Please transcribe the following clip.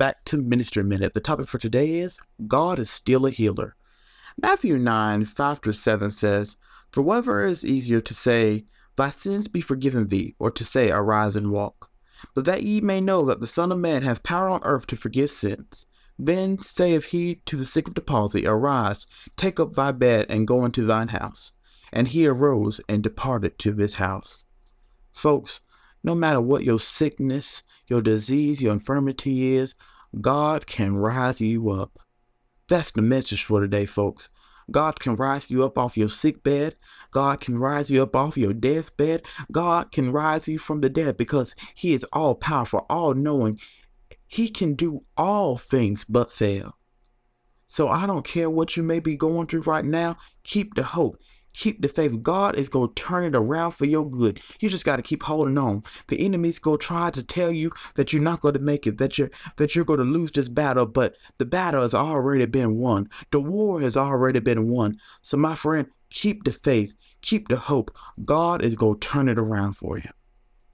back to Ministry Minute. The topic for today is God is still a healer. Matthew 9 5 through 7 says, For whether is easier to say, Thy sins be forgiven thee, or to say, Arise and walk. But that ye may know that the Son of Man hath power on earth to forgive sins. Then saith he to the sick of the palsy, Arise, take up thy bed, and go into thine house. And he arose and departed to his house. Folks, no matter what your sickness, your disease, your infirmity is, God can rise you up. That's the message for today, folks. God can rise you up off your sick bed. God can rise you up off your deathbed. God can rise you from the dead because He is all powerful, all knowing. He can do all things but fail. So I don't care what you may be going through right now, keep the hope. Keep the faith. God is going to turn it around for your good. You just got to keep holding on. The enemy's going to try to tell you that you're not going to make it, that you're that you're going to lose this battle, but the battle has already been won. The war has already been won. So my friend, keep the faith. Keep the hope. God is going to turn it around for you.